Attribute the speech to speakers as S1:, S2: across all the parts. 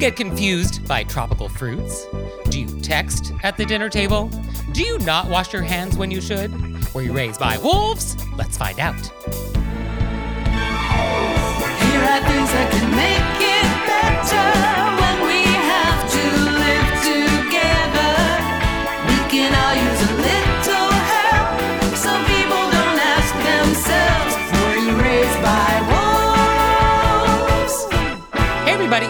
S1: Get confused by tropical fruits? Do you text at the dinner table? Do you not wash your hands when you should? Were you raised by wolves? Let's find out.
S2: Here are things that can make it better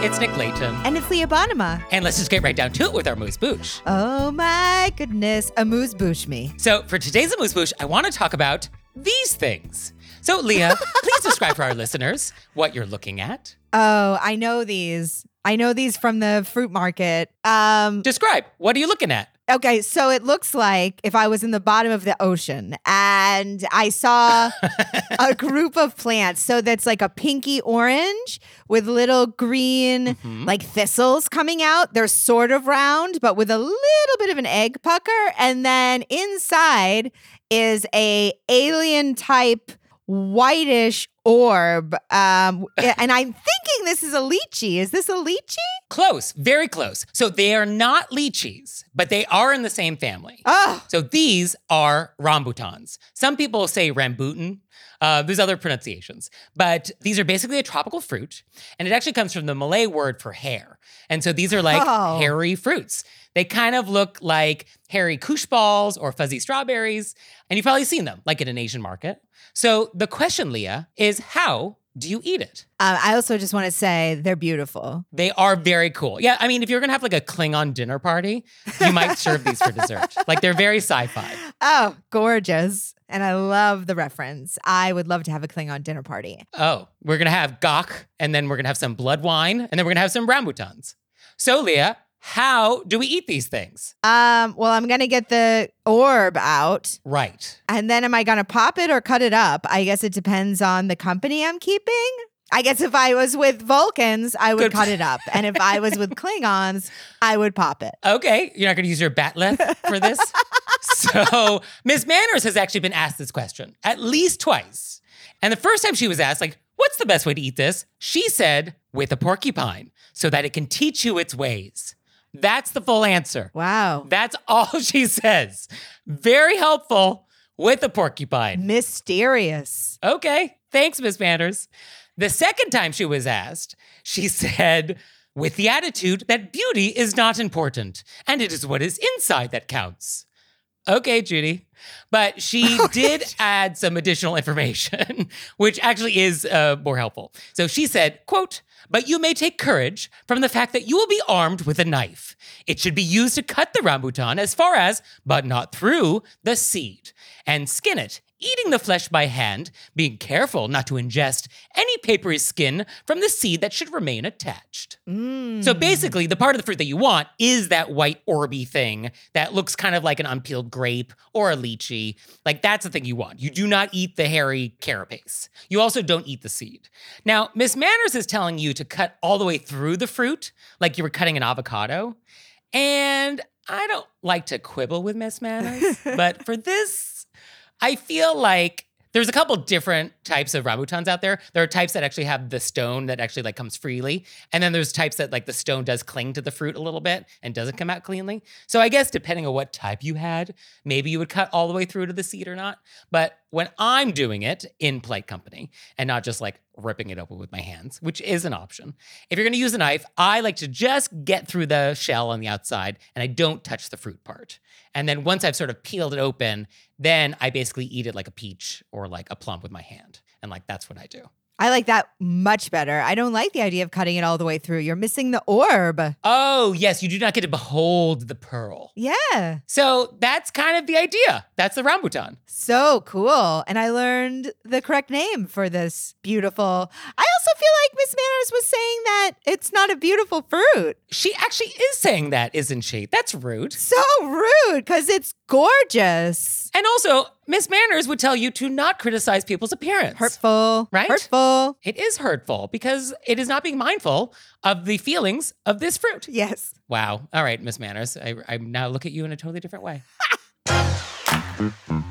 S1: it's Nick Leighton.
S3: And it's Leah Bonnema.
S1: And let's just get right down to it with our Moose Boosh.
S3: Oh my goodness. Amuse bouche me.
S1: So for today's Moose Boosh, I want to talk about these things. So Leah, please describe for our listeners what you're looking at.
S3: Oh, I know these. I know these from the fruit market. Um,
S1: Describe. What are you looking at?
S3: Okay, so it looks like if I was in the bottom of the ocean and I saw a group of plants. So that's like a pinky orange with little green,
S1: Mhm.
S3: like thistles coming out. They're sort of round, but with a little bit of an egg pucker. And then inside is a alien type whitish orb. Um, and I'm thinking this is a lychee. Is this a lychee?
S1: Close, very close. So they are not lychees, but they are in the same family.
S3: Oh,
S1: So these are rambutans. Some people say rambutan. Uh, there's other pronunciations, but these are basically a tropical fruit, and it actually comes from the Malay word for hair. And so these are like
S3: Oh.
S1: hairy fruits. They kind of look like hairy koosh balls or fuzzy strawberries, and you've probably seen them, like at an Asian market. So the question, Leah, is how do you eat it?
S3: um, I also just want to say they're beautiful.
S1: They are very cool. Yeah, I mean, if you're gonna have like a Klingon dinner party, you might serve these for dessert. Like they're very sci-fi.
S3: Oh, gorgeous. And I love the reference. I would love to have a Klingon dinner party.
S1: Oh, we're gonna have gagh, and then we're gonna have some blood wine, and then we're gonna have some rambutans. So, Leah, how do we eat these things?
S3: Um, well, I'm gonna get the orb out.
S1: Right.
S3: And then am I gonna pop it or cut it up? I guess it depends on the company I'm keeping. I guess if I was with Vulcans, I would
S1: Good
S3: cut it up. And if I was with Klingons, I would pop it.
S1: Okay, you're not gonna use your bat'leth for this. so, Ms. Manners has actually been asked this question at least twice. And the first time she was asked, like, what's the best way to eat this? She said, with a porcupine, so that it can teach you its ways. That's the full answer.
S3: Wow.
S1: That's all she says. Very helpful with a porcupine.
S3: Mysterious.
S1: Okay, thanks, Miss Manners. The second time she was asked, she said, with the attitude that beauty is not important and it is what is inside that counts. Okay, Judy. But she did add some additional information, which actually is uh, more helpful. So she said, quote, but you may take courage from the fact that you will be armed with a knife. It should be used to cut the rambutan as far as, but not through, the seed, and skin it, eating the flesh by hand, being careful not to ingest any papery skin from the seed that should remain attached.
S3: Mm.
S1: So basically, the part of the fruit that you want is that white orby thing that looks kind of like an unpeeled grape or a lychee. Like that's the thing you want. You do not eat the hairy carapace. You also don't eat the seed. Now, Miss Manners is telling you to cut all the way through the fruit, like you were cutting an avocado. And I don't like to quibble with Miss Manners, but for this, I feel like there's a couple different types of rambutans out there. There are types that actually have the stone that actually like comes freely, and then there's types that like the stone does cling to the fruit a little bit and doesn't come out cleanly. So I guess depending on what type you had, maybe you would cut all the way through to the seed or not. But when I'm doing it in plate company and not just like ripping it open with my hands, which is an option. If you're going to use a knife, I like to just get through the shell on the outside and I don't touch the fruit part. And then once I've sort of peeled it open, then I basically eat it like a peach or like a plum with my hand. And like that's what I do.
S3: I like that much better. I don't like the idea of cutting it all the way through. You're missing the orb.
S1: Oh, yes, you do not get to behold the pearl.
S3: Yeah.
S1: So that's kind of the idea. That's the rambutan.
S3: So cool. And I learned the correct name for this beautiful. I also feel like Miss Manners was saying that it's not a beautiful fruit.
S1: She actually is saying that, isn't she? That's rude.
S3: So rude because it's gorgeous.
S1: And also, Miss Manners would tell you to not criticize people's appearance.
S3: Hurtful.
S1: Right?
S3: Hurtful.
S1: It is hurtful because it is not being mindful of the feelings of this fruit.
S3: Yes.
S1: Wow. All right, Miss Manners. I, I now look at you in a totally different way.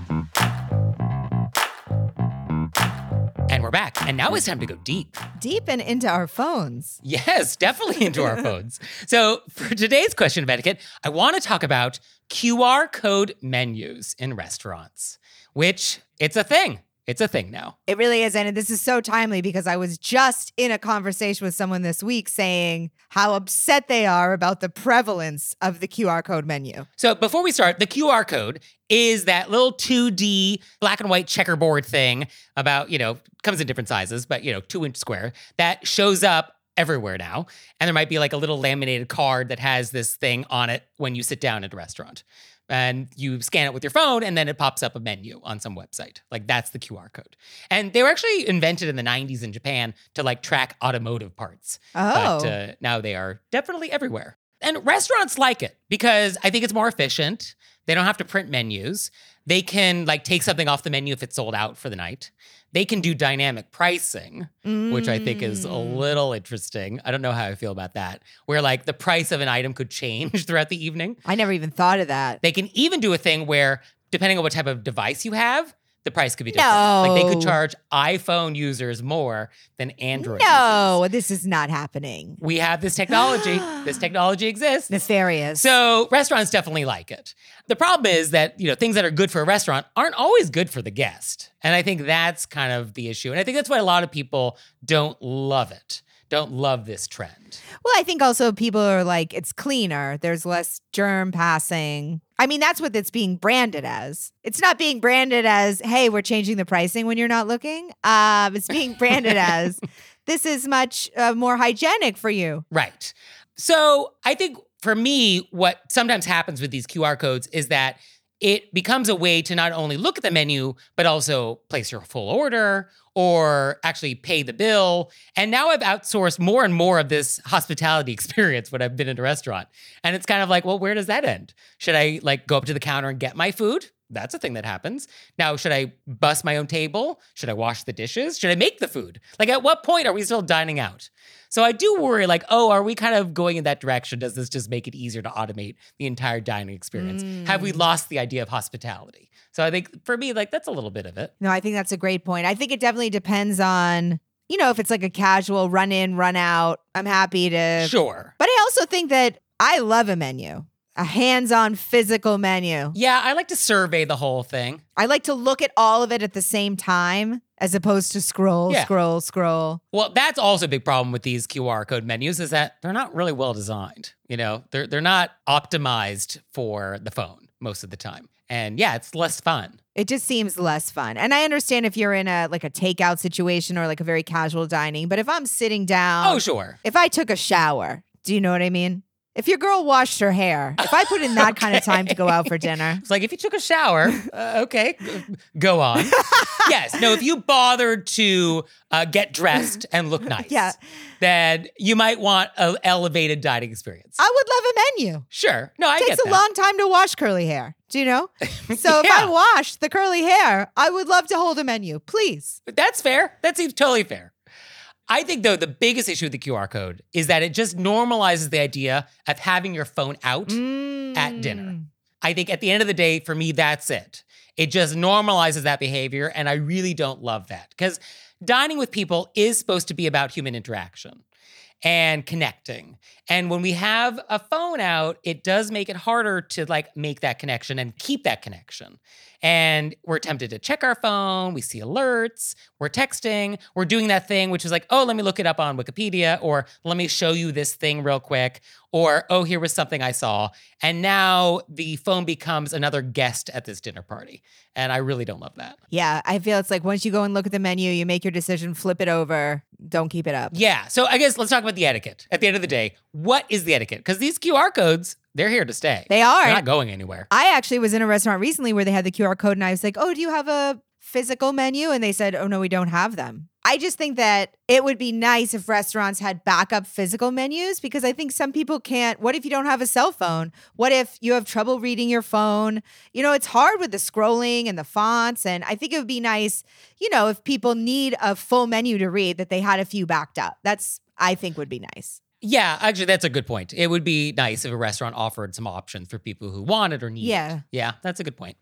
S1: we're back. And now it's time to go deep.
S3: Deep and into our phones.
S1: Yes, definitely into our phones. So, for today's question of etiquette, I want to talk about QR code menus in restaurants, which it's a thing. It's a thing now.
S3: It really is. And this is so timely because I was just in a conversation with someone this week saying how upset they are about the prevalence of the QR code menu.
S1: So before we start, the QR code is that little 2D black and white checkerboard thing about, you know, comes in different sizes, but, you know, two inch square that shows up everywhere now. And there might be like a little laminated card that has this thing on it when you sit down at a restaurant. And you scan it with your phone, and then it pops up a menu on some website. Like that's the QR code. And they were actually invented in the 90s in Japan to like track automotive parts.
S3: Oh.
S1: But uh, now they are definitely everywhere. And restaurants like it because I think it's more efficient. They don't have to print menus. They can like take something off the menu if it's sold out for the night. They can do dynamic pricing, which I think is a
S3: Mm.
S1: little interesting. I don't know how I feel about that. Where like the price of an item could change throughout the evening.
S3: I never even thought of that.
S1: They can even do a thing where, depending on what type of device you have, the price could be different. Like they could charge iPhone users more than Android users.
S3: No, this is not happening.
S1: We have this technology. this technology exists.
S3: Nefarious.
S1: So restaurants definitely like it. The problem is that, you know, things that are good for a restaurant aren't always good for the guest. And I think that's kind of the issue. And I think that's why a lot of people don't love it. Don't love this trend.
S3: Well, I think also people are like, it's cleaner. There's less germ passing. I mean, that's what it's being branded as. It's not being branded as, hey, we're changing the pricing when you're not looking. Um, it's being branded as, this is much uh, more hygienic for you.
S1: Right. So I think for me, what sometimes happens with these QR codes is that it becomes a way to not only look at the menu, but also place your full order or actually pay the bill. And now I've outsourced more and more of this hospitality experience when I've been in a restaurant. And it's kind of like, well, where does that end? Should I like go up to the counter and get my food? That's a thing that happens. Now, should I bust my own table? Should I wash the dishes? Should I make the food? Like, at what point are we still dining out? So I do worry, like, oh, are we kind of going in that direction? Does this just make it easier to automate the entire dining experience? Have we
S3: Mm.
S1: lost the idea of hospitality? So I think for me, like, that's a little bit of it.
S3: No, I think that's a great point. I think it definitely depends on, you know, if it's like a casual run in, run out. I'm happy to.
S1: Sure.
S3: But I also think that I love a menu, a hands on physical menu.
S1: Yeah, I like to survey the whole thing.
S3: I like to look at all of it at the same time as opposed to scroll,
S1: Yeah.
S3: scroll, scroll.
S1: Well, that's also a big problem with these QR code menus is that they're not really well designed. You know, they're they're not optimized for the phone most of the time. And yeah, it's less fun.
S3: It just seems less fun. And I understand if you're in a like a takeout situation or like a very casual dining, but if I'm sitting down,
S1: oh, sure.
S3: if I took a shower, do you know what I mean? If your girl washed her hair, if I put in that kind of time to go out for dinner,
S1: It's like if you took a shower, uh, okay, go on. yes, no, if you bothered to uh, get dressed and look nice,
S3: Yeah.
S1: then you might want an elevated dining experience.
S3: I would love a menu.
S1: sure, no, I
S3: It takes a long time to wash curly hair. Do you know? So if I
S1: Yeah.
S3: wash the curly hair, I would love to hold a menu, please.
S1: That's fair. That seems totally fair. I think though the biggest issue with the QR code is that it just normalizes the idea of having your phone out at dinner.
S3: Mm.
S1: I think at the end of the day, for me, that's it. It just normalizes that behavior. And I really don't love that because dining with people is supposed to be about human interaction and connecting. And when we have a phone out, it does make it harder to like make that connection and keep that connection. And we're tempted to check our phone, we see alerts, we're texting, we're doing that thing which is like, oh, let me look it up on Wikipedia, or let me show you this thing real quick, or oh, here was something I saw. And now the phone becomes another guest at this dinner party. And I really don't love that.
S3: Yeah, I feel it's like once you go and look at the menu, you make your decision, flip it over, don't keep it up.
S1: Yeah. So I guess let's talk about the etiquette. At the end of the day, what is the etiquette? Because these QR codes, they're here to stay.
S3: They are.
S1: They're not going anywhere.
S3: I actually was in a restaurant recently where they had the QR code and I was like, "Oh, do you have a physical menu?" And they said, "Oh no, we don't have them." I just think that it would be nice if restaurants had backup physical menus because I think some people can't. What if you don't have a cell phone? What if you have trouble reading your phone? You know, it's hard with the scrolling and the fonts. And I think it would be nice, you know, if people need a full menu to read, that they had a few backed up. That's, I think, would be nice.
S1: Yeah, actually, that's a good point. It would be nice if a restaurant offered some options for people who want it or need
S3: Yeah.
S1: it. Yeah, that's a good point.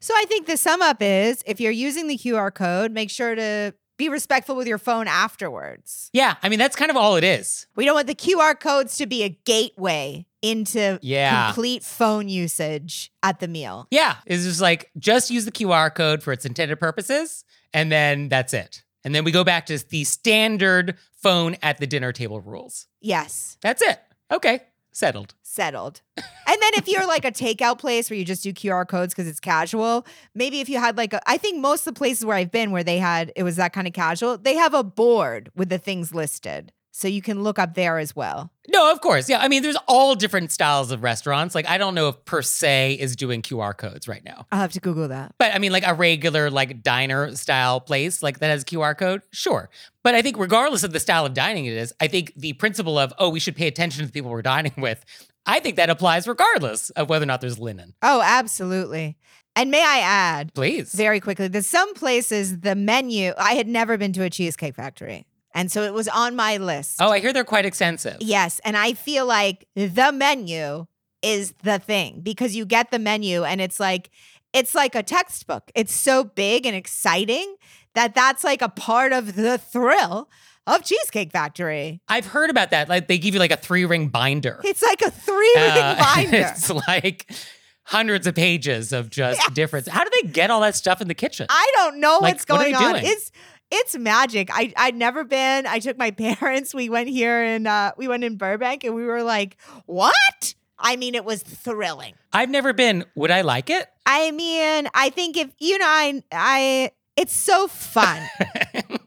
S3: So I think the sum up is if you're using the QR code, make sure to be respectful with your phone afterwards.
S1: Yeah, I mean, that's kind of all it is.
S3: We don't want the QR codes to be a gateway into
S1: Yeah.
S3: complete phone usage at the meal.
S1: Yeah, it's just like just use the QR code for its intended purposes, and then that's it. And then we go back to the standard phone at the dinner table rules.
S3: Yes,
S1: That's it. Okay, settled.
S3: settled. and then if you're like a takeout place where you just do QR codes because it's casual, maybe if you had like a, I think most of the places where I've been where they had, it was that kind of casual, they have a board with the things listed. So you can look up there as well.
S1: No, of course. Yeah, I mean, there's all different styles of restaurants. Like, I don't know if Per Se is doing QR codes right now.
S3: I'll have to Google that.
S1: But I mean, like a regular, like diner style place, like that has a QR code, sure. But I think, regardless of the style of dining it is, I think the principle of, oh, we should pay attention to the people we're dining with, I think that applies regardless of whether or not there's linen.
S3: Oh, absolutely. And may I add,
S1: Please.
S3: very quickly, that some places the menu, I had never been to a cheesecake factory. And so it was on my list.
S1: Oh, I hear they're quite extensive.
S3: Yes. And I feel like the menu is the thing because you get the menu and it's like, it's like a textbook. It's so big and exciting that that's like a part of the thrill of Cheesecake Factory.
S1: I've heard about that. Like they give you like a three ring binder.
S3: It's like a three ring
S1: Uh,
S3: binder.
S1: It's like hundreds of pages of just different. How do they get all that stuff in the kitchen?
S3: I don't know
S1: Like,
S3: what's
S1: what
S3: going
S1: they
S3: on.
S1: doing?
S3: It's it's magic. I I'd never been. I took my parents. We went here and uh, we went in Burbank, and we were like, "What?" I mean, it was thrilling.
S1: I've never been. Would I like it?
S3: I mean, I think if you know, I I it's so fun.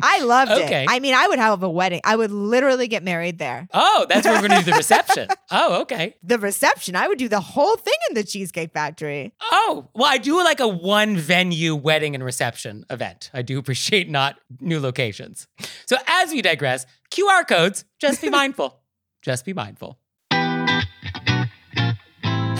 S3: I loved
S1: Okay.
S3: it. I mean, I would have a wedding. I would literally get married there.
S1: Oh, that's where we're going to do the reception. Oh, okay.
S3: The reception, I would do the whole thing in the Cheesecake Factory.
S1: Oh, well, I do like a one venue wedding and reception event. I do appreciate not new locations. So, as we digress, QR codes, just be mindful. Just be mindful.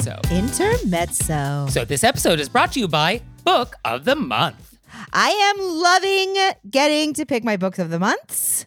S1: Intermezzo.
S3: Intermezzo.
S1: So this episode is brought to you by Book of the Month.
S3: I am loving getting to pick my books of the months.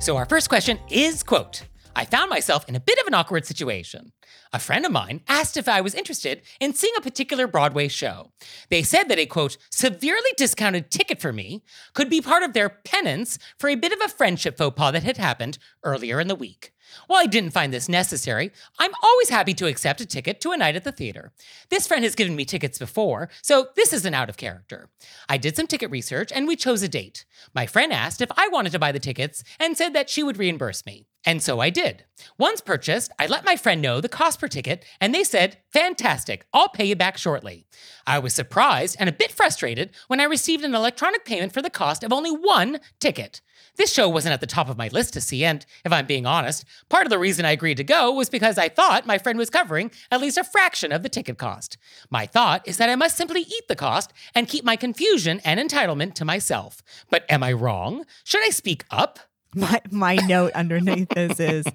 S1: So our first question is quote, I found myself in a bit of an awkward situation. A friend of mine asked if I was interested in seeing a particular Broadway show. They said that a quote, severely discounted ticket for me could be part of their penance for a bit of a friendship faux pas that had happened earlier in the week. While I didn't find this necessary, I'm always happy to accept a ticket to a night at the theater. This friend has given me tickets before, so this isn't out of character. I did some ticket research and we chose a date. My friend asked if I wanted to buy the tickets and said that she would reimburse me. And so I did. Once purchased, I let my friend know the cost per ticket, and they said, Fantastic, I'll pay you back shortly. I was surprised and a bit frustrated when I received an electronic payment for the cost of only one ticket. This show wasn't at the top of my list to see, and if I'm being honest, part of the reason I agreed to go was because I thought my friend was covering at least a fraction of the ticket cost. My thought is that I must simply eat the cost and keep my confusion and entitlement to myself. But am I wrong? Should I speak up?
S3: My my note underneath this is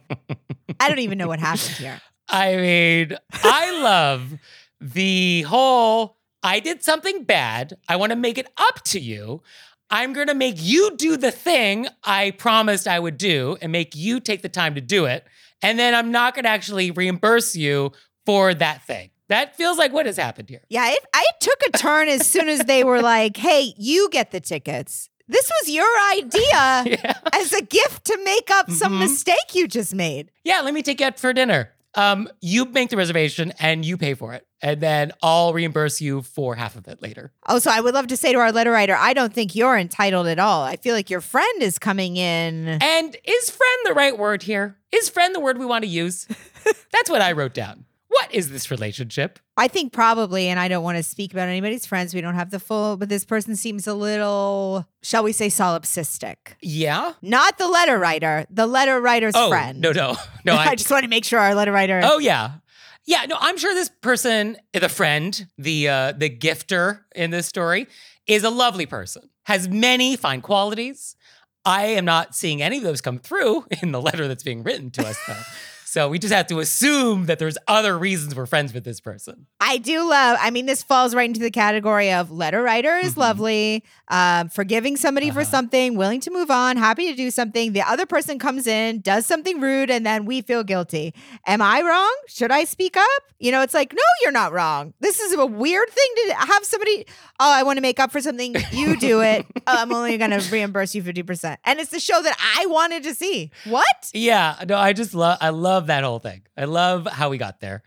S3: I don't even know what happened here.
S1: I mean, I love the whole I did something bad. I want to make it up to you. I'm going to make you do the thing I promised I would do and make you take the time to do it. And then I'm not going to actually reimburse you for that thing. That feels like what has happened here.
S3: Yeah, it, I took a turn as soon as they were like, "Hey, you get the tickets." This was your idea
S1: Yeah.
S3: as a gift to make up some
S1: Mhm.
S3: mistake you just made.
S1: Yeah, let me take you out for dinner. Um, you make the reservation and you pay for it. And then I'll reimburse you for half of it later.
S3: Oh, so I would love to say to our letter writer, I don't think you're entitled at all. I feel like your friend is coming in.
S1: And is friend the right word here? Is friend the word we want to use? That's what I wrote down. What is this relationship?
S3: I think probably, and I don't want to speak about anybody's friends. We don't have the full, but this person seems a little, shall we say, solipsistic.
S1: Yeah.
S3: Not the letter writer, the letter writer's
S1: Oh
S3: friend.
S1: no, no, no.
S3: I,
S1: I,
S3: just want to make sure our letter writer.
S1: oh yeah, yeah. No, I'm sure this person, the friend, the uh, the gifter in this story, is a lovely person. Has many fine qualities. I am not seeing any of those come through in the letter that's being written to us, though. so we just have to assume that there's other reasons we're friends with this person.
S3: I do love, I mean, this falls right into the category of letter writer is
S1: Mhm.
S3: lovely, um, forgiving somebody for
S1: Uh-huh.
S3: something, willing to move on, happy to do something. The other person comes in, does something rude, and then we feel guilty. Am I wrong? Should I speak up? You know, it's like, no, you're not wrong. This is a weird thing to have somebody, oh, I want to make up for something. You do it. oh, I'm only going to reimburse you 50%. And it's the show that I wanted to see. What?
S1: Yeah, no, I just love I love that whole thing. I love how we got there.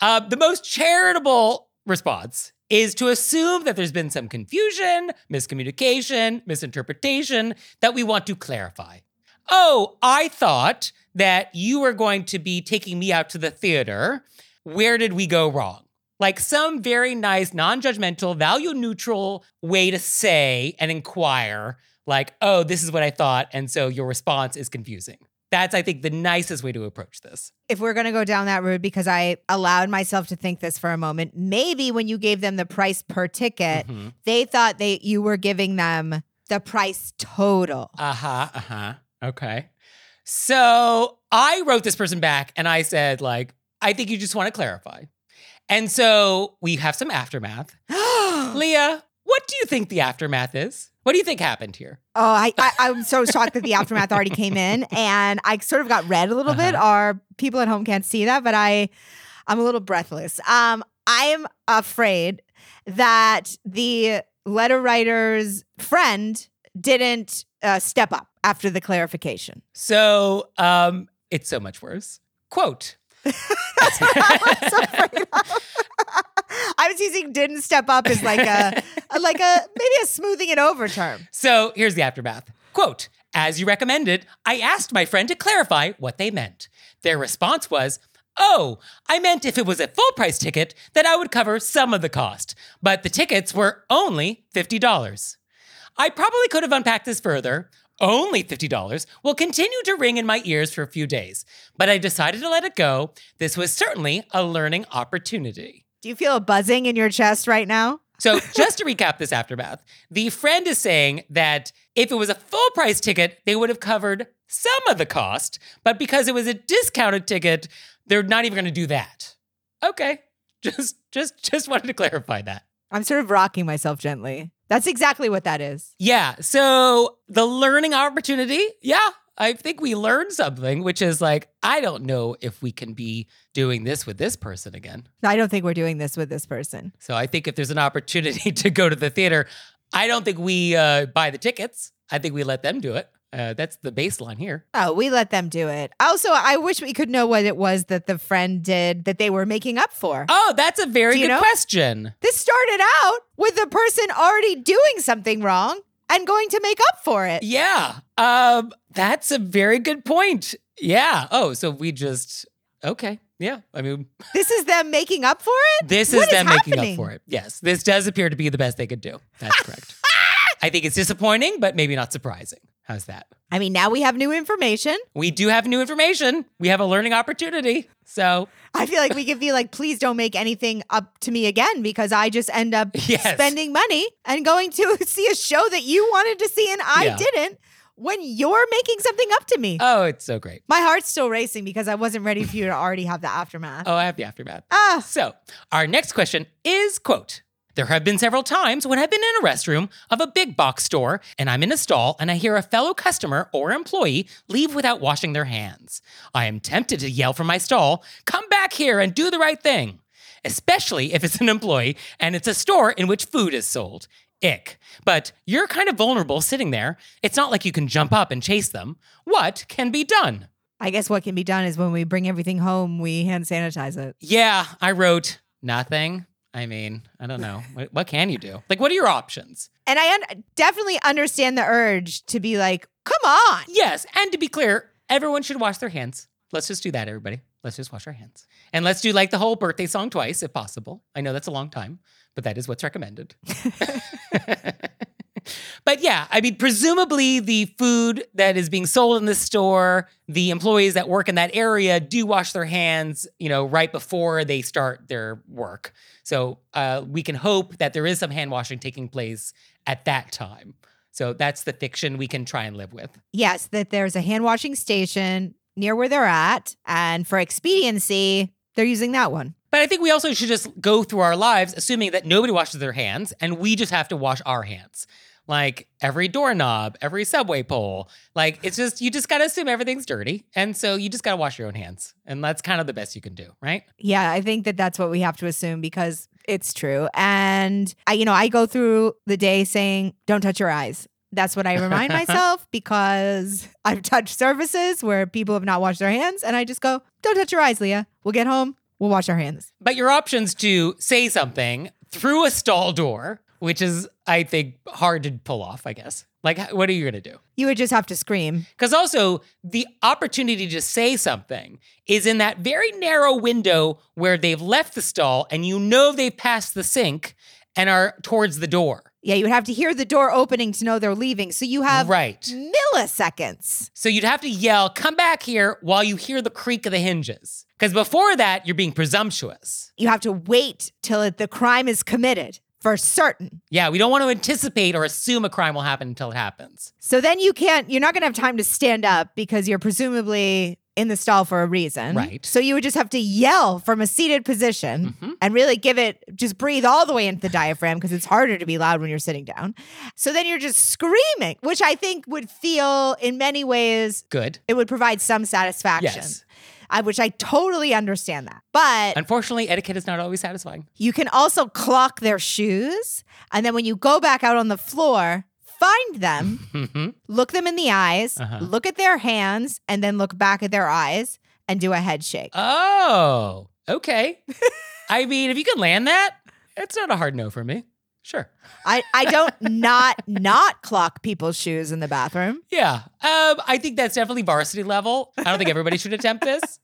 S1: Uh, the most charitable response is to assume that there's been some confusion, miscommunication, misinterpretation that we want to clarify. Oh, I thought that you were going to be taking me out to the theater. Where did we go wrong? Like some very nice, non judgmental, value neutral way to say and inquire, like, oh, this is what I thought. And so your response is confusing. That's, I think, the nicest way to approach this.
S3: if we're going to go down that route because I allowed myself to think this for a moment, maybe when you gave them the price per ticket,
S1: Mhm.
S3: they thought that you were giving them the price total.
S1: Uh huh. Uh huh. Okay. So I wrote this person back and I said, like, I think you just want to clarify. And so we have some aftermath. Leah, what do you think the aftermath is? What do you think happened here?
S3: Oh, I, I I'm so shocked that the aftermath already came in, and I sort of got red a little bit.
S1: Uh-huh.
S3: Our people at home can't see that, but I I'm a little breathless. Um, I'm afraid that the letter writer's friend didn't uh, step up after the clarification.
S1: So, um, it's so much worse. Quote
S3: I was afraid of. I was using didn't step up as like a, a- like a maybe a smoothing it over term.
S1: So here's the aftermath. Quote, as you recommended, I asked my friend to clarify what they meant. Their response was, Oh, I meant if it was a full price ticket, that I would cover some of the cost, but the tickets were only $50. I probably could have unpacked this further. Only $50 will continue to ring in my ears for a few days, but I decided to let it go. This was certainly a learning opportunity.
S3: Do you feel a buzzing in your chest right now?
S1: So, just to recap this aftermath, the friend is saying that if it was a full price ticket, they would have covered some of the cost, but because it was a discounted ticket, they're not even going to do that. Okay. Just just just wanted to clarify that.
S3: I'm sort of rocking myself gently. That's exactly what that is.
S1: Yeah, so the learning opportunity, yeah, I think we learned something, which is like I don't know if we can be doing this with this person again.
S3: I don't think we're doing this with this person.
S1: So I think if there's an opportunity to go to the theater, I don't think we uh, buy the tickets. I think we let them do it. Uh, that's the baseline here.
S3: Oh, we let them do it. Also, I wish we could know what it was that the friend did that they were making up for.
S1: Oh, that's a very good
S3: know?
S1: question.
S3: This started out with the person already doing something wrong and going to make up for it.
S1: Yeah, um, that's a very good point. Yeah. Oh, so we just okay. Yeah. I mean,
S3: This is them making up for it?
S1: this
S3: What
S1: is
S3: is
S1: them making up for it. Yes, this does appear to be the best they could do. That's correct. I think it's disappointing, but maybe not surprising. How's that?
S3: I mean, now we have new information.
S1: We do have new information. We have a learning opportunity. So,
S3: I feel like we could be like, please don't make anything up to me again because I just end up
S1: Yes.
S3: spending money and going to see a show that you wanted to see and I
S1: Yeah.
S3: didn't when you're making something up to me.
S1: oh, it's so great.
S3: My heart's still racing because I wasn't ready for you to already have the aftermath.
S1: Oh, I have the aftermath.
S3: Ah,
S1: So, our next question is quote, there have been several times when I've been in a restroom of a big box store and I'm in a stall and I hear a fellow customer or employee leave without washing their hands. I am tempted to yell from my stall, come back here and do the right thing, especially if it's an employee and it's a store in which food is sold. Ick. But you're kind of vulnerable sitting there. It's not like you can jump up and chase them. What can be done?
S3: I guess what can be done is when we bring everything home, we hand sanitize it.
S1: Yeah, I wrote nothing. I mean, I don't know. What, what can you do? Like, what are your options?
S3: And I un- definitely understand the urge to be like, come on.
S1: Yes, and to be clear, everyone should wash their hands. Let's just do that, everybody. Let's just wash our hands. And let's do like the whole birthday song twice, if possible. I know that's a long time, but that is what's recommended. but yeah, I mean, presumably the food that is being sold in the store, the employees that work in that area do wash their hands, you know, right before they start their work. So uh, we can hope that there is some hand washing taking place at that time. So that's the fiction we can try and live with.
S3: Yes, that there's a hand washing station near where they're at. And for expediency, they're using that one.
S1: But I think we also should just go through our lives assuming that nobody washes their hands and we just have to wash our hands. Like every doorknob, every subway pole. Like it's just, you just got to assume everything's dirty. And so you just got to wash your own hands. And that's kind of the best you can do, right?
S3: Yeah, I think that that's what we have to assume because it's true. And I, you know, I go through the day saying, "Don't touch your eyes." That's what I remind myself because I've touched surfaces where people have not washed their hands, and I just go, "Don't touch your eyes, Leah. We'll get home. We'll wash our hands."
S1: But your options to say something through a stall door, which is, I think, hard to pull off, I guess. Like, what are you going to do?
S3: You would just have to scream.
S1: Because also, the opportunity to say something is in that very narrow window where they've left the stall and you know they've passed the sink and are towards the door.
S3: Yeah, you would have to hear the door opening to know they're leaving. So you have
S1: right.
S3: milliseconds.
S1: So you'd have to yell, come back here while you hear the creak of the hinges. Because before that, you're being presumptuous.
S3: You have to wait till it, the crime is committed for certain.
S1: Yeah, we don't want to anticipate or assume a crime will happen until it happens.
S3: So then you can't, you're not going to have time to stand up because you're presumably in the stall for a reason.
S1: Right.
S3: So you would just have to yell from a seated position
S1: Mhm.
S3: and really give it, just breathe all the way into the diaphragm because it's harder to be loud when you're sitting down. So then you're just screaming, which I think would feel in many ways,
S1: Good.
S3: it would provide some satisfaction.
S1: Yes.
S3: I, which I totally understand that. But
S1: Unfortunately, etiquette is not always satisfying.
S3: you can also clock their shoes. And then when you go back out on the floor, find them, look them in the eyes,
S1: Uh-huh.
S3: look at their hands, and then look back at their eyes and do a head shake.
S1: oh, okay. I mean, if you can land that, it's not a hard no for me. Sure.
S3: I, I don't not not clock people's shoes in the bathroom.
S1: Yeah. Um, I think that's definitely varsity level. I don't think everybody should attempt this.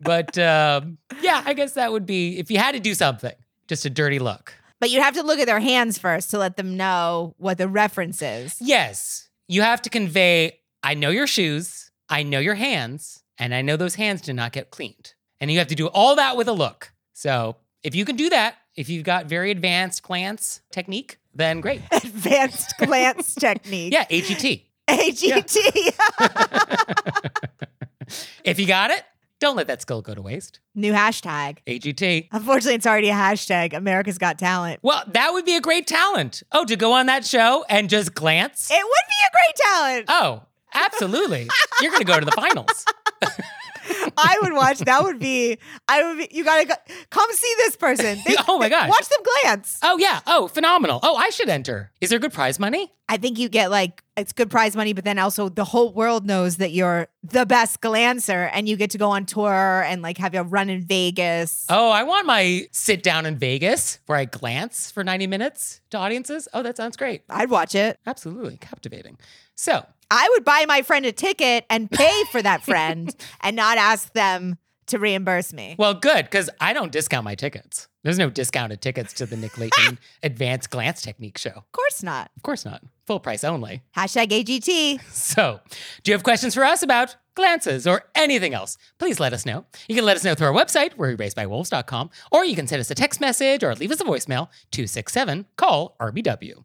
S1: But um, yeah, I guess that would be if you had to do something, just a dirty look.
S3: But you'd have to look at their hands first to let them know what the reference is.
S1: Yes. You have to convey, I know your shoes, I know your hands, and I know those hands did not get cleaned. And you have to do all that with a look. So if you can do that, if you've got very advanced glance technique, then great.
S3: Advanced glance technique.
S1: Yeah, AGT.
S3: AGT.
S1: if you got it, don't let that skill go to waste.
S3: New hashtag.
S1: AGT.
S3: Unfortunately, it's already a hashtag. America's Got Talent.
S1: Well, that would be a great talent. Oh, to go on that show and just glance?
S3: It would be a great talent.
S1: Oh, absolutely. You're going to go to the finals.
S3: I would watch. That would be. I would be. You gotta go, come see this person. They-
S1: Oh my gosh.
S3: Watch them glance.
S1: Oh, yeah. Oh, phenomenal. Oh, I should enter. Is there good prize money?
S3: I think you get like it's good prize money, but then also the whole world knows that you're the best glancer, and you get to go on tour and like have your run in Vegas.
S1: Oh, I want my sit down in Vegas where I glance for 90 minutes to audiences. Oh, that sounds great.
S3: I'd watch it.
S1: Absolutely captivating. So,
S3: I would buy my friend a ticket and pay for that friend and not ask them to reimburse me.
S1: well, good, because I don't discount my tickets. There's no discounted tickets to the Nick Leighton Advanced Glance Technique show.
S3: Of course not.
S1: Of course not. Full price only.
S3: Hashtag AGT.
S1: So, do you have questions for us about glances or anything else? Please let us know. You can let us know through our website, where we're raisedbywolves.com, or you can send us a text message or leave us a voicemail 267 call RBW.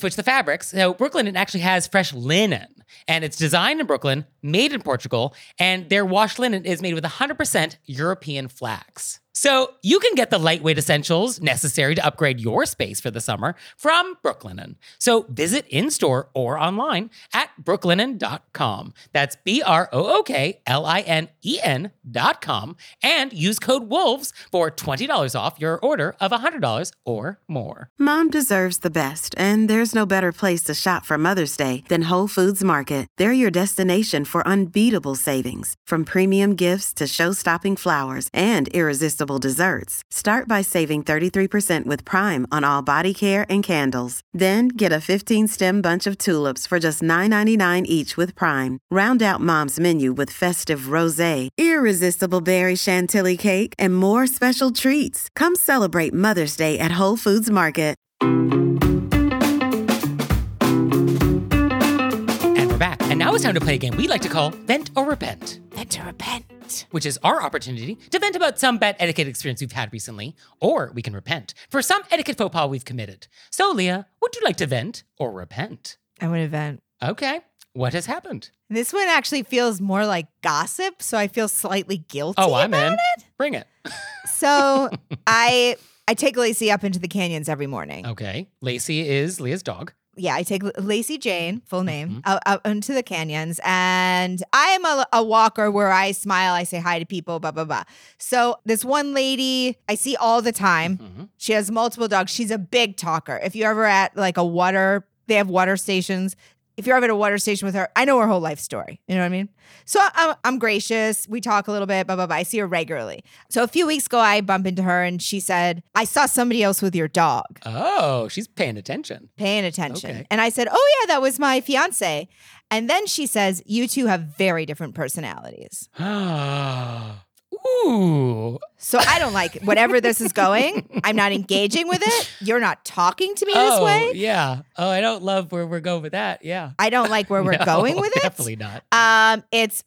S1: switch the fabrics. So Brooklinen actually has fresh linen. And it's designed in Brooklyn, made in Portugal, and their wash linen is made with 100% European flax. So you can get the lightweight essentials necessary to upgrade your space for the summer from Brooklinen. So visit in store or online at brooklinen.com. That's B R O O K L I N E N.com and use code WOLVES for $20 off your order of $100 or more.
S4: Mom deserves the best, and there's no better place to shop for Mother's Day than Whole Foods Market. They're your destination for unbeatable savings, from premium gifts to show-stopping flowers and irresistible desserts. Start by saving 33% with Prime on all body care and candles. Then get a 15-stem bunch of tulips for just $9.99 each with Prime. Round out Mom's menu with festive rosé, irresistible berry chantilly cake, and more special treats. Come celebrate Mother's Day at Whole Foods Market.
S1: And we're back. And now it's time to play a game we like to call Vent or Repent,
S3: Vent or repent.
S1: which is our opportunity to vent about some bad etiquette experience we've had recently, or we can repent for some etiquette faux pas we've committed. So, Leah, would you like to vent or repent?
S3: I want to vent.
S1: Okay. What has happened?
S3: This one actually feels more like gossip, so I feel slightly guilty.
S1: Oh, I'm
S3: about
S1: in.
S3: it.
S1: Bring it.
S3: So I I take Lacey up into the canyons every morning.
S1: Okay. Lacey is Leah's dog.
S3: Yeah, I take Lacey Jane, full name,
S1: Mhm.
S3: out, out into the canyons, and I am a, a walker where I smile, I say hi to people, blah blah blah. So this one lady I see all the time.
S1: Mhm.
S3: She has multiple dogs. She's a big talker. If you're ever at like a water, they have water stations. If you're ever at a water station with her, I know her whole life story. You know what I mean? So I'm, I'm gracious. We talk a little bit, blah, blah, blah. I see her regularly. So a few weeks ago, I bump into her and she said, I saw somebody else with your dog
S1: Oh, she's paying attention.
S3: paying attention.
S1: Okay.
S3: And I said, Oh, yeah, that was my fiance. And then she says, You two have very different personalities.
S1: Ooh.
S3: So I don't like it. whatever this is going. I'm not engaging with it. You're not talking to me this
S1: oh,
S3: way.
S1: yeah. Oh, I don't love where we're going with that. Yeah.
S3: I don't like where we're
S1: No,
S3: going with it.
S1: Definitely not.
S3: Um, it's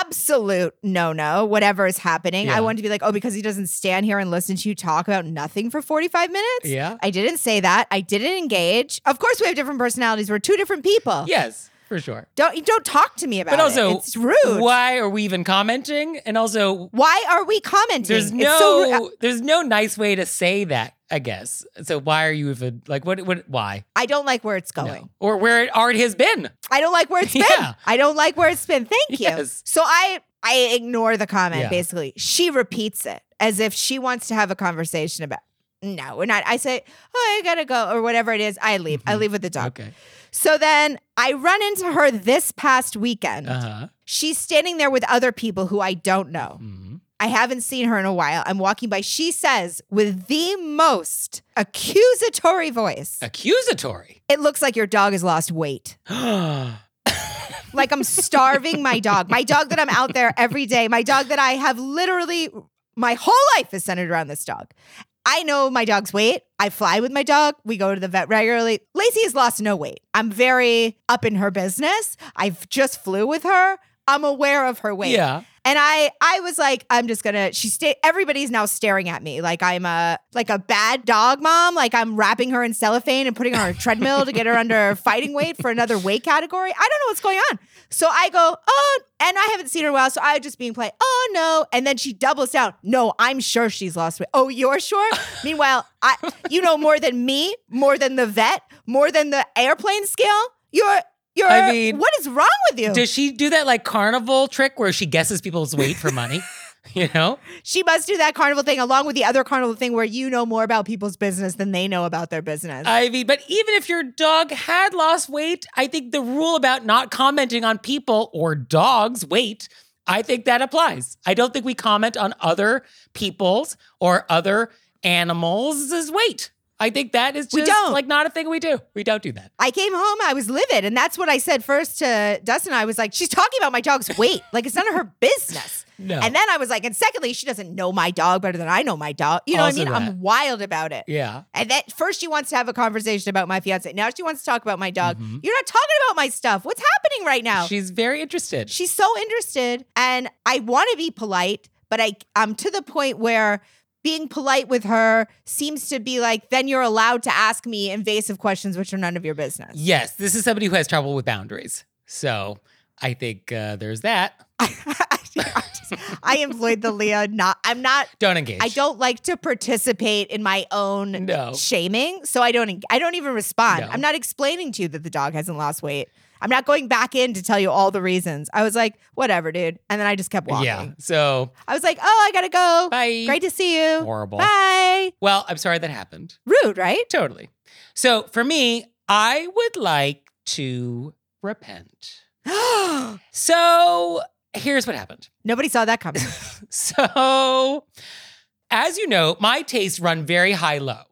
S3: absolute no no. Whatever is happening,
S1: Yeah.
S3: I want to be like, oh, because he doesn't stand here and listen to you talk about nothing for 45 minutes.
S1: Yeah.
S3: I didn't say that. I didn't engage. Of course, we have different personalities. We're two different people.
S1: Yes, for sure.
S3: Don't don't talk to me about it?
S1: But also,
S3: it. It's rude.
S1: Why are we even commenting? And also,
S3: Why are we commenting?
S1: there's no
S3: so
S1: there's no nice way to say that. I guess. So why are you even like what? What? Why?
S3: I don't like where it's
S1: No.
S3: going.
S1: Or where it already has been.
S3: I don't like where it's been.
S1: Yeah.
S3: I don't like where it's been. Thank you.
S1: Yes.
S3: So I I ignore the comment
S1: Yeah.
S3: basically. She repeats it as if she wants to have a conversation about no, we're not. I say, oh, I gotta go, or whatever it is. I leave. I
S1: Mhm.
S3: leave with the dog.
S1: Okay.
S3: So then I run into her this past weekend.
S1: Uh huh.
S3: She's standing there with other people who I don't know.
S1: hmm
S3: I haven't seen her in a while. I'm walking by. She says, with the most accusatory voice,
S1: Accusatory.
S3: it looks like your dog has lost weight. Like I'm starving my dog. My dog that I'm out there every day. My dog that I have literally, my whole life is centered around this dog. I know my dog's weight. I fly with my dog. We go to the vet regularly. Lacey has lost no weight. I'm very up in her business. I've just flew with her. I'm aware of her weight.
S1: yeah.
S3: And I I was like, I'm just gonna she stay everybody's now staring at me like I'm a like a bad dog mom. Like I'm wrapping her in cellophane and putting her on a treadmill to get her under fighting weight for another weight category. I don't know what's going on. So I go, oh, and I haven't seen her well. So I just being polite, oh no. And then she doubles down. No, I'm sure she's lost weight. Oh, you're sure? Meanwhile, I you know more than me, more than the vet, more than the airplane scale. You're you're
S1: I mean,
S3: what is wrong with you?
S1: Does she do that like carnival trick where she guesses people's weight for money? you know?
S3: She must do that carnival thing along with the other carnival thing where you know more about people's business than they know about their business.
S1: I mean, but even if your dog had lost weight, I think the rule about not commenting on people or dogs' weight, I think that applies. I don't think we comment on other people's or other animals' weight. I think that is just
S3: We don't.
S1: like not a thing we do. We don't do that.
S3: I came home, I was livid. And that's what I said first to Dustin. I was like, she's talking about my dog's weight. Like, it's none of her business.
S1: No.
S3: And then I was like, and secondly, she doesn't know my dog better than I know my dog. You know
S1: Also
S3: what I mean?
S1: that.
S3: I'm wild about it.
S1: yeah.
S3: And then first she wants to have a conversation about my fiance. Now she wants to talk about my dog.
S1: Mhm.
S3: You're not talking about my stuff. What's happening right now?
S1: She's very interested.
S3: She's so interested and I want to be polite, but I I'm to the point where being polite with her seems to be like then you're allowed to ask me invasive questions which are none of your business.
S1: yes, this is somebody who has trouble with boundaries. So I think uh, there's that.
S3: I employed the Leah not I'm not
S1: Don't engage.
S3: I don't like to participate in my own
S1: No.
S3: shaming, so I don't I don't even respond.
S1: No.
S3: I'm not explaining to you that the dog hasn't lost weight. I'm not going back in to tell you all the reasons. I was like, whatever, dude. And then I just kept walking.
S1: Yeah. So
S3: I was like, oh, I gotta go.
S1: bye.
S3: Great to see you.
S1: Horrible.
S3: Bye.
S1: Well, I'm sorry that happened.
S3: Rude, right?
S1: Totally. So for me, I would like to repent. So here's what happened.
S3: Nobody saw that coming.
S1: So, as you know, my tastes run very high low.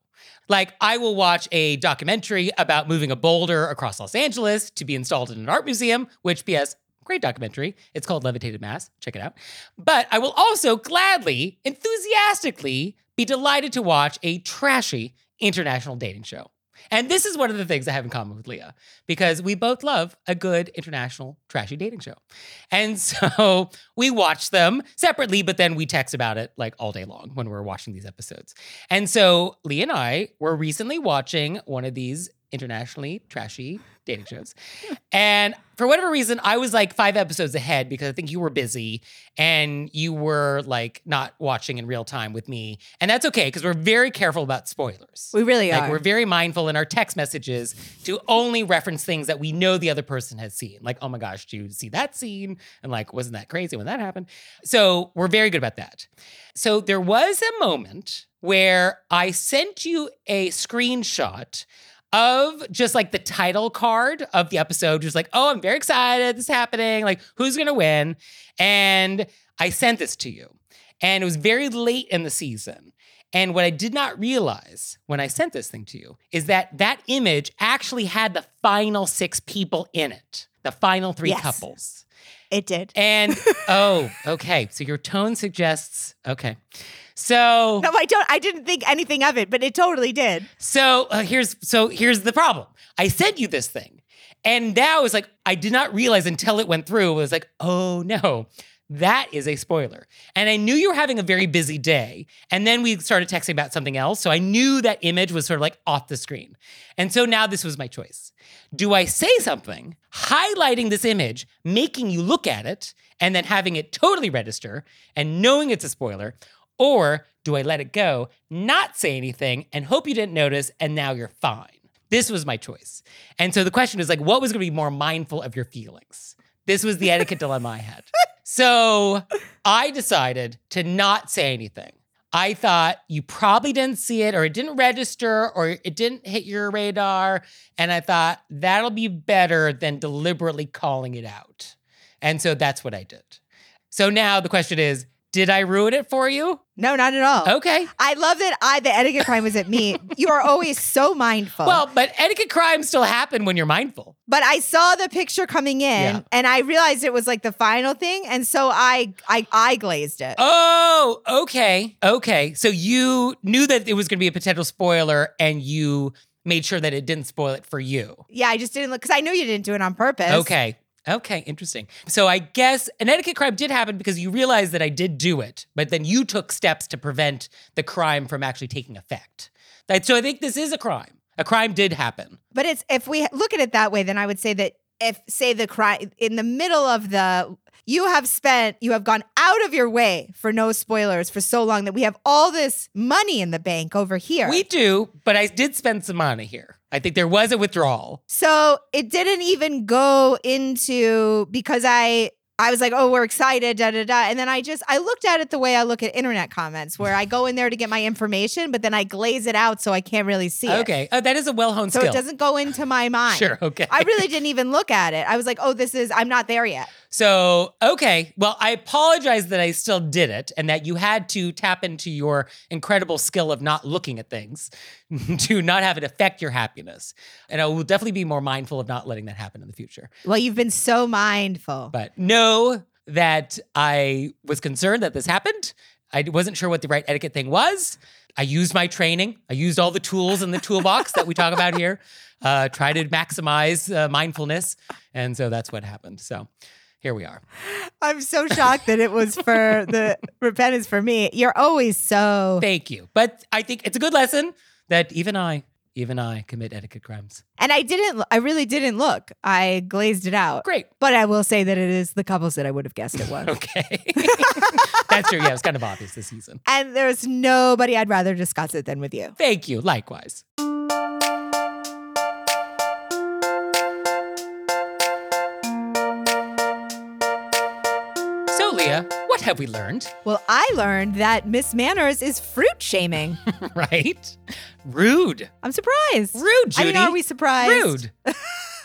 S1: Like, I will watch a documentary about moving a boulder across Los Angeles to be installed in an art museum, which, P.S., great documentary. It's called Levitated Mass. Check it out. But I will also gladly, enthusiastically be delighted to watch a trashy international dating show. And this is one of the things I have in common with Leah because we both love a good international trashy dating show. And so we watch them separately, but then we text about it like all day long when we're watching these episodes. And so Lee and I were recently watching one of these internationally trashy dating shows. And for whatever reason, I was like five episodes ahead because I think you were busy and you were like not watching in real time with me. And that's okay because we're very careful about spoilers.
S3: we really
S1: Like
S3: are.
S1: we're very mindful in our text messages to only reference things that we know the other person has seen. Like, oh my gosh, did you see that scene? And like, wasn't that crazy when that happened? So we're very good about that. So there was a moment where I sent you a screenshot of just like the title card of the episode, just like, oh, I'm very excited, this is happening, like who's gonna win? And I sent this to you. And it was very late in the season. And what I did not realize when I sent this thing to you is that that image actually had the final six people in it, the final three
S3: Yes.
S1: couples.
S3: it did.
S1: And oh, okay. So your tone suggests okay. So
S3: No, I don't. I didn't think anything of it, but it totally did.
S1: So uh, here's so here's the problem. I sent you this thing, and now it's like I did not realize until it went through. It was like, oh no, that is a spoiler. And I knew you were having a very busy day, and then we started texting about something else. So I knew that image was sort of like off the screen, and so now this was my choice. Do I say something highlighting this image, making you look at it, and then having it totally register and knowing it's a spoiler? Or do I let it go, not say anything, and hope you didn't notice, and now you're fine? This was my choice. And so the question is like, what was gonna be more mindful of your feelings? This was the etiquette dilemma I had. So I decided to not say anything. I thought you probably didn't see it, or it didn't register, or it didn't hit your radar. And I thought that'll be better than deliberately calling it out. And so that's what I did. So now the question is did I ruin it for you?
S3: No, not at all.
S1: Okay.
S3: I love that I the etiquette crime was at me. You are always so mindful.
S1: Well, but etiquette crimes still happen when you're mindful.
S3: but I saw the picture coming in
S1: Yeah.
S3: and I realized it was like the final thing. And so I I I glazed it.
S1: Oh, okay. Okay. So you knew that it was going to be a potential spoiler and you made sure that it didn't spoil it for you.
S3: Yeah, I just didn't look because I knew you didn't do it on purpose.
S1: Okay. Okay, interesting. So I guess an etiquette crime did happen because you realized that I did do it, but then you took steps to prevent the crime from actually taking effect. Right, So I think this is a crime. A crime did happen.
S3: But it's if we look at it that way, then I would say that if say the crime in the middle of the you have spent you have gone out of your way for no spoilers for so long that we have all this money in the bank over here.
S1: We do, but I did spend some money here. I think there was a withdrawal.
S3: So it didn't even go into because I I was like, oh, we're excited, da da da. And then I just I looked at it the way I look at internet comments, where I go in there to get my information, but then I glaze it out so I can't really see it.
S1: Okay. Oh, that is a well honed
S3: So
S1: skill.
S3: it doesn't go into my mind.
S1: Sure. Okay.
S3: I really didn't even look at it. I was like, oh, this is I'm not there yet.
S1: So, okay. Well, I apologize that I still did it and that you had to tap into your incredible skill of not looking at things to not have it affect your happiness. And I will definitely be more mindful of not letting that happen in the future.
S3: Well, you've been so mindful.
S1: But know that I was concerned that this happened. I wasn't sure what the right etiquette thing was. I used my training. I used all the tools in the toolbox that we talk about here. Uh, try to maximize uh, mindfulness, and so that's what happened. So here we are.
S3: I'm so shocked that it was for the repentance for me. You're always so
S1: Thank you. But I think it's a good lesson that even I, even I, commit etiquette crimes.
S3: and I didn't I really didn't look. I glazed it out.
S1: Great.
S3: But I will say that it is the couples that I would have guessed it was.
S1: Okay. that's true. Yeah, it's kind of obvious this season.
S3: and there's nobody I'd rather discuss it than with you.
S1: Thank you. Likewise. What have we learned?
S3: Well, I learned that Miss Manners is fruit shaming.
S1: right? Rude.
S3: I'm surprised.
S1: Rude, Judy.
S3: I mean, are we surprised?
S1: Rude.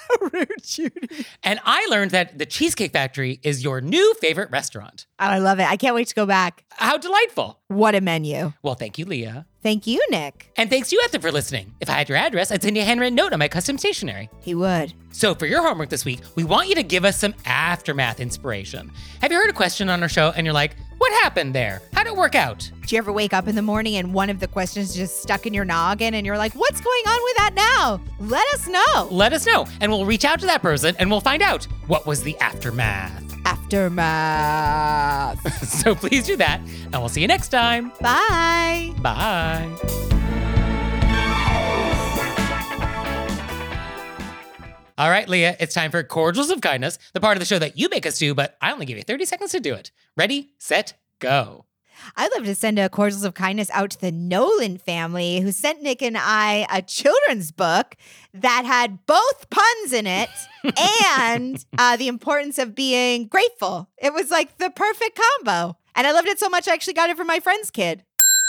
S3: Rude, Judy.
S1: And I learned that the Cheesecake Factory is your new favorite restaurant.
S3: Oh, I love it. I can't wait to go back.
S1: How delightful.
S3: What a menu.
S1: Well, thank you, Leah.
S3: Thank you, Nick.
S1: And thanks to you, Ethan, for listening. If I had your address, I'd send you a handwritten note on my custom stationery.
S3: He would.
S1: So, for your homework this week, we want you to give us some aftermath inspiration. Have you heard a question on our show and you're like, what happened there? How'd it work out?
S3: Do you ever wake up in the morning and one of the questions just stuck in your noggin and you're like, what's going on with that now? Let us know.
S1: Let us know, and we'll reach out to that person and we'll find out what was the aftermath.
S3: Aftermath.
S1: so, please do that, and we'll see you next time.
S3: Bye.
S1: Bye. All right, Leah, it's time for Cordials of Kindness, the part of the show that you make us do, but I only give you 30 seconds to do it. Ready, set, go.
S3: I'd love to send a cordials of kindness out to the Nolan family who sent Nick and I a children's book that had both puns in it and uh, the importance of being grateful. It was like the perfect combo. And I loved it so much, I actually got it for my friend's kid.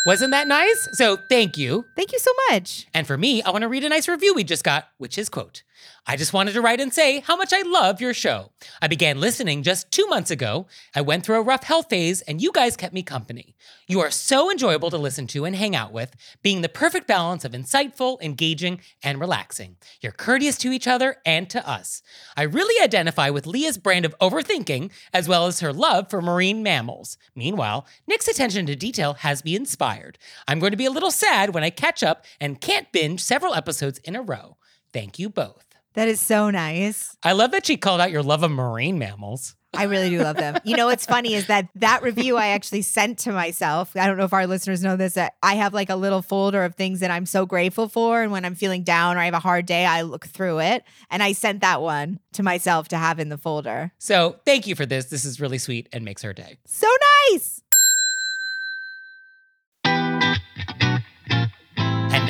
S1: Wasn't that nice? So, thank you.
S3: Thank you so much.
S1: And for me, I want to read a nice review we just got, which is quote, I just wanted to write and say how much I love your show. I began listening just two months ago. I went through a rough health phase, and you guys kept me company. You are so enjoyable to listen to and hang out with, being the perfect balance of insightful, engaging, and relaxing. You're courteous to each other and to us. I really identify with Leah's brand of overthinking, as well as her love for marine mammals. Meanwhile, Nick's attention to detail has me inspired. I'm going to be a little sad when I catch up and can't binge several episodes in a row. Thank you both.
S3: That is so nice.
S1: I love that she called out your love of marine mammals.
S3: I really do love them. You know what's funny is that that review I actually sent to myself. I don't know if our listeners know this. That I have like a little folder of things that I'm so grateful for, and when I'm feeling down or I have a hard day, I look through it, and I sent that one to myself to have in the folder.
S1: So thank you for this. This is really sweet and makes her day.
S3: So nice.